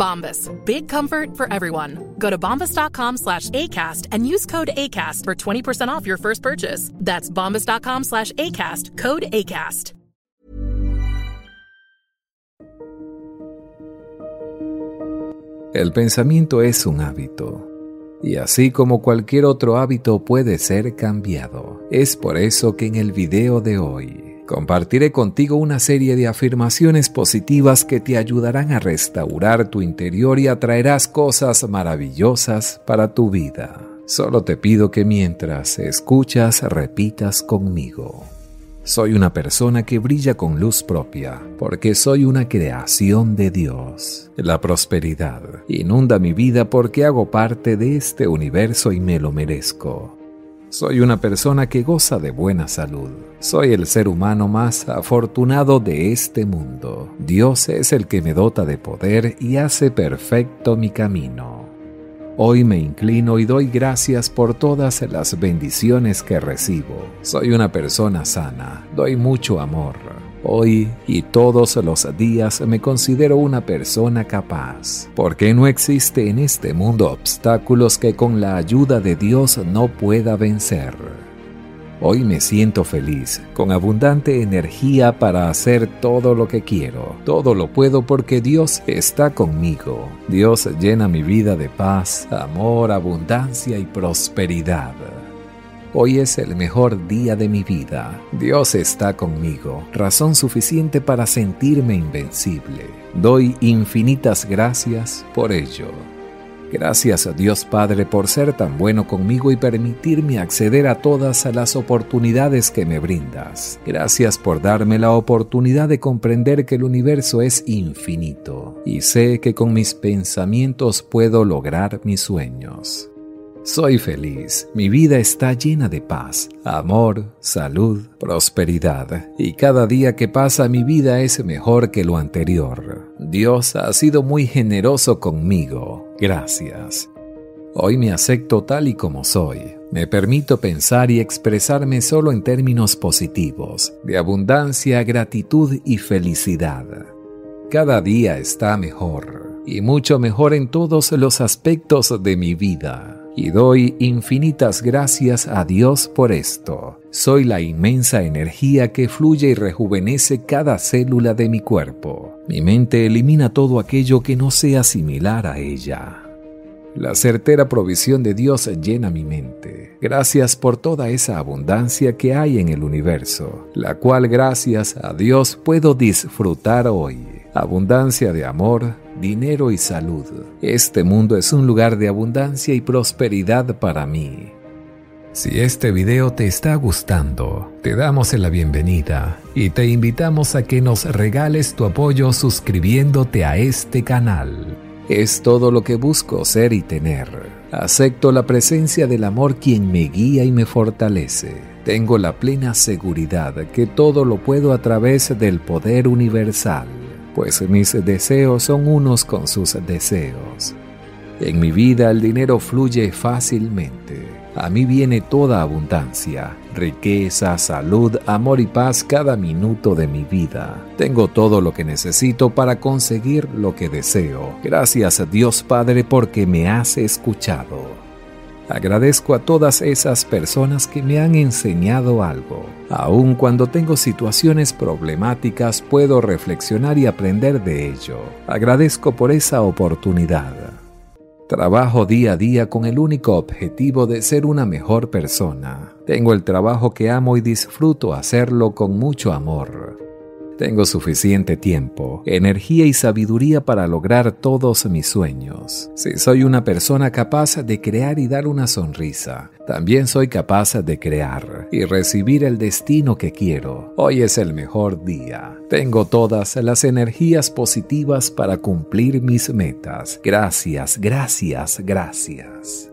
Bombas. Big comfort for everyone. Go to bombas.com slash ACAST and use code ACAST for 20% off your first purchase. That's bombas.com slash ACAST. Code ACAST. El pensamiento es un hábito. Y así como cualquier otro hábito puede ser cambiado. Es por eso que en el video de hoy compartiré contigo una serie de afirmaciones positivas que te ayudarán a restaurar tu interior y atraerás cosas maravillosas para tu vida. Solo te pido que mientras escuchas repitas conmigo. Soy una persona que brilla con luz propia, porque soy una creación de Dios. La prosperidad inunda mi vida porque hago parte de este universo y me lo merezco. Soy una persona que goza de buena salud. Soy el ser humano más afortunado de este mundo. Dios es el que me dota de poder y hace perfecto mi camino. Hoy me inclino y doy gracias por todas las bendiciones que recibo. Soy una persona sana, doy mucho amor. Hoy y todos los días me considero una persona capaz, porque no existe en este mundo obstáculos que con la ayuda de Dios no pueda vencer. Hoy me siento feliz, con abundante energía para hacer todo lo que quiero. Todo lo puedo porque Dios está conmigo. Dios llena mi vida de paz, amor, abundancia y prosperidad. Hoy es el mejor día de mi vida. Dios está conmigo, razón suficiente para sentirme invencible. Doy infinitas gracias por ello. Gracias a Dios Padre por ser tan bueno conmigo y permitirme acceder a todas las oportunidades que me brindas. Gracias por darme la oportunidad de comprender que el universo es infinito y sé que con mis pensamientos puedo lograr mis sueños. Soy feliz, mi vida está llena de paz, amor, salud, prosperidad, y cada día que pasa mi vida es mejor que lo anterior. Dios ha sido muy generoso conmigo, gracias. Hoy me acepto tal y como soy. Me permito pensar y expresarme solo en términos positivos, de abundancia, gratitud y felicidad. Cada día está mejor, y mucho mejor en todos los aspectos de mi vida y doy infinitas gracias a Dios por esto. Soy la inmensa energía que fluye y rejuvenece cada célula de mi cuerpo. Mi mente elimina todo aquello que no sea similar a ella. La certera provisión de Dios llena mi mente. Gracias por toda esa abundancia que hay en el universo, la cual gracias a Dios puedo disfrutar hoy. Abundancia de amor, dinero y salud. Este mundo es un lugar de abundancia y prosperidad para mí. Si este video te está gustando, te damos la bienvenida y te invitamos a que nos regales tu apoyo suscribiéndote a este canal. Es todo lo que busco ser y tener. Acepto la presencia del amor quien me guía y me fortalece. Tengo la plena seguridad que todo lo puedo a través del poder universal pues mis deseos son unos con sus deseos. En mi vida el dinero fluye fácilmente. A mí viene toda abundancia, riqueza, salud, amor y paz cada minuto de mi vida. Tengo todo lo que necesito para conseguir lo que deseo. Gracias a Dios Padre porque me has escuchado. Agradezco a todas esas personas que me han enseñado algo. Aun cuando tengo situaciones problemáticas puedo reflexionar y aprender de ello. Agradezco por esa oportunidad. Trabajo día a día con el único objetivo de ser una mejor persona. Tengo el trabajo que amo y disfruto hacerlo con mucho amor. Tengo suficiente tiempo, energía y sabiduría para lograr todos mis sueños. Si soy una persona capaz de crear y dar una sonrisa, también soy capaz de crear y recibir el destino que quiero. Hoy es el mejor día. Tengo todas las energías positivas para cumplir mis metas. Gracias, gracias, gracias.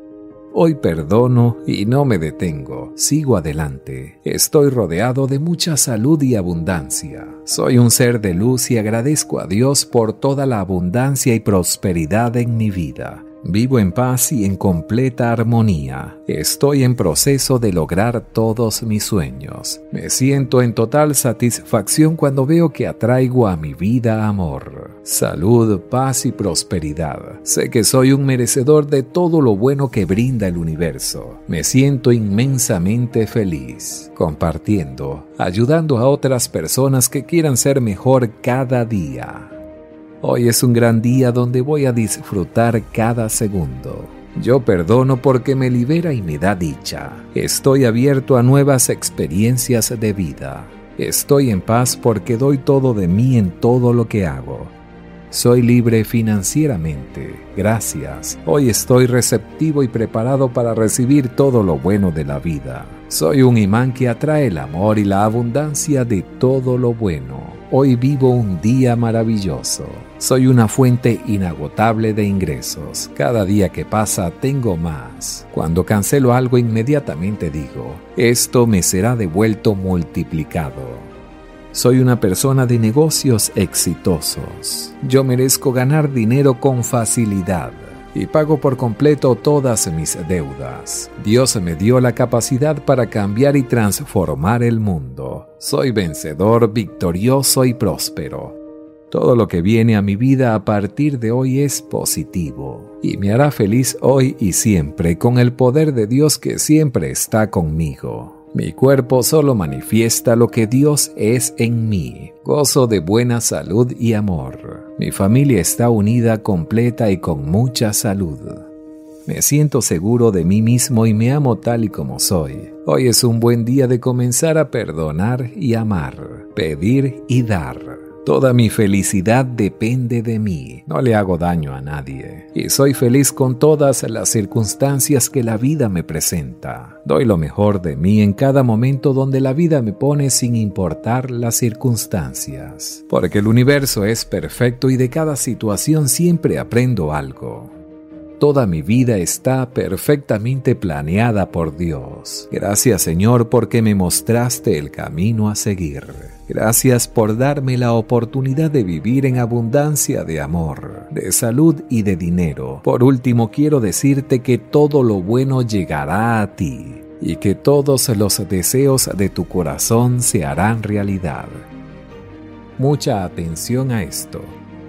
Hoy perdono y no me detengo, sigo adelante. Estoy rodeado de mucha salud y abundancia. Soy un ser de luz y agradezco a Dios por toda la abundancia y prosperidad en mi vida. Vivo en paz y en completa armonía. Estoy en proceso de lograr todos mis sueños. Me siento en total satisfacción cuando veo que atraigo a mi vida amor, salud, paz y prosperidad. Sé que soy un merecedor de todo lo bueno que brinda el universo. Me siento inmensamente feliz, compartiendo, ayudando a otras personas que quieran ser mejor cada día. Hoy es un gran día donde voy a disfrutar cada segundo. Yo perdono porque me libera y me da dicha. Estoy abierto a nuevas experiencias de vida. Estoy en paz porque doy todo de mí en todo lo que hago. Soy libre financieramente. Gracias. Hoy estoy receptivo y preparado para recibir todo lo bueno de la vida. Soy un imán que atrae el amor y la abundancia de todo lo bueno. Hoy vivo un día maravilloso. Soy una fuente inagotable de ingresos. Cada día que pasa tengo más. Cuando cancelo algo inmediatamente digo, esto me será devuelto multiplicado. Soy una persona de negocios exitosos. Yo merezco ganar dinero con facilidad y pago por completo todas mis deudas. Dios me dio la capacidad para cambiar y transformar el mundo. Soy vencedor, victorioso y próspero. Todo lo que viene a mi vida a partir de hoy es positivo y me hará feliz hoy y siempre con el poder de Dios que siempre está conmigo. Mi cuerpo solo manifiesta lo que Dios es en mí. Gozo de buena salud y amor. Mi familia está unida, completa y con mucha salud. Me siento seguro de mí mismo y me amo tal y como soy. Hoy es un buen día de comenzar a perdonar y amar, pedir y dar. Toda mi felicidad depende de mí. No le hago daño a nadie. Y soy feliz con todas las circunstancias que la vida me presenta. Doy lo mejor de mí en cada momento donde la vida me pone sin importar las circunstancias. Porque el universo es perfecto y de cada situación siempre aprendo algo. Toda mi vida está perfectamente planeada por Dios. Gracias Señor porque me mostraste el camino a seguir. Gracias por darme la oportunidad de vivir en abundancia de amor, de salud y de dinero. Por último quiero decirte que todo lo bueno llegará a ti y que todos los deseos de tu corazón se harán realidad. Mucha atención a esto.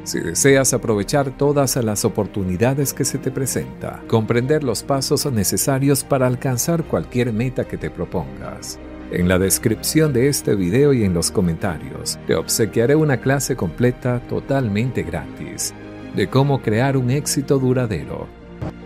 Si deseas aprovechar todas las oportunidades que se te presenta, comprender los pasos necesarios para alcanzar cualquier meta que te propongas, en la descripción de este video y en los comentarios te obsequiaré una clase completa totalmente gratis de cómo crear un éxito duradero,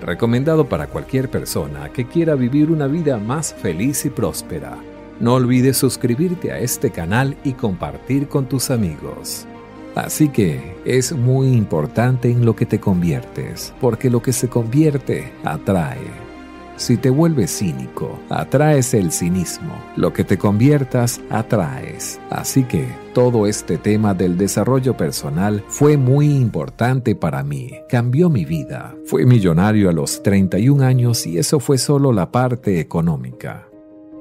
recomendado para cualquier persona que quiera vivir una vida más feliz y próspera. No olvides suscribirte a este canal y compartir con tus amigos. Así que es muy importante en lo que te conviertes, porque lo que se convierte atrae. Si te vuelves cínico, atraes el cinismo. Lo que te conviertas, atraes. Así que todo este tema del desarrollo personal fue muy importante para mí. Cambió mi vida. Fui millonario a los 31 años y eso fue solo la parte económica.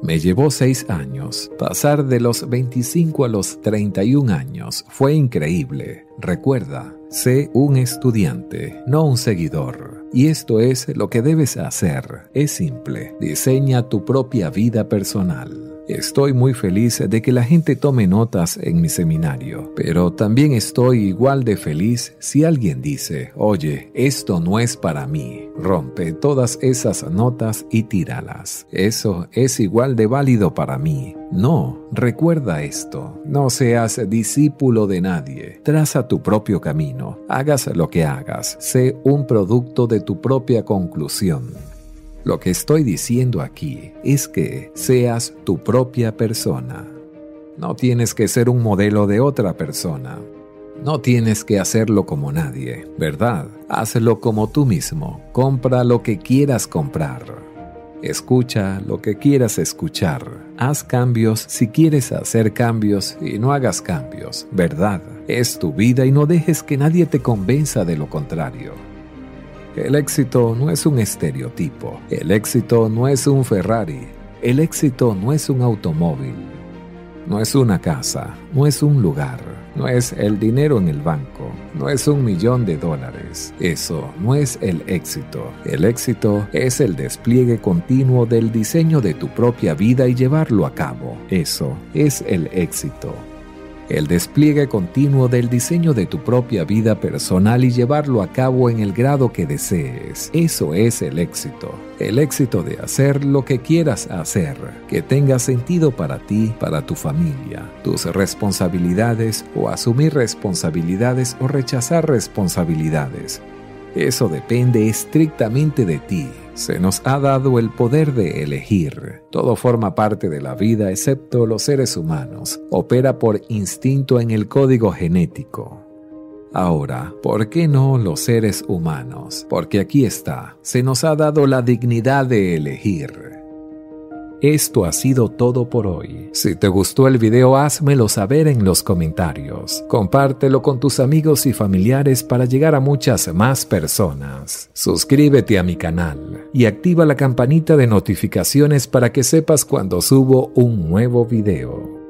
Me llevó seis años. Pasar de los 25 a los 31 años fue increíble. Recuerda, sé un estudiante, no un seguidor. Y esto es lo que debes hacer. Es simple. Diseña tu propia vida personal. Estoy muy feliz de que la gente tome notas en mi seminario, pero también estoy igual de feliz si alguien dice, oye, esto no es para mí. Rompe todas esas notas y tíralas. Eso es igual de válido para mí. No, recuerda esto. No seas discípulo de nadie. Traza tu propio camino. Hagas lo que hagas. Sé un producto de tu propia conclusión. Lo que estoy diciendo aquí es que seas tu propia persona. No tienes que ser un modelo de otra persona. No tienes que hacerlo como nadie, ¿verdad? Hazlo como tú mismo. Compra lo que quieras comprar. Escucha lo que quieras escuchar. Haz cambios si quieres hacer cambios y no hagas cambios, ¿verdad? Es tu vida y no dejes que nadie te convenza de lo contrario. El éxito no es un estereotipo. El éxito no es un Ferrari. El éxito no es un automóvil. No es una casa. No es un lugar. No es el dinero en el banco. No es un millón de dólares. Eso no es el éxito. El éxito es el despliegue continuo del diseño de tu propia vida y llevarlo a cabo. Eso es el éxito el despliegue continuo del diseño de tu propia vida personal y llevarlo a cabo en el grado que desees. Eso es el éxito. El éxito de hacer lo que quieras hacer, que tenga sentido para ti, para tu familia, tus responsabilidades o asumir responsabilidades o rechazar responsabilidades. Eso depende estrictamente de ti se nos ha dado el poder de elegir. Todo forma parte de la vida excepto los seres humanos. Opera por instinto en el código genético. Ahora, ¿por qué no los seres humanos? Porque aquí está, se nos ha dado la dignidad de elegir. Esto ha sido todo por hoy. Si te gustó el video, házmelo saber en los comentarios. Compártelo con tus amigos y familiares para llegar a muchas más personas. Suscríbete a mi canal y activa la campanita de notificaciones para que sepas cuando subo un nuevo video.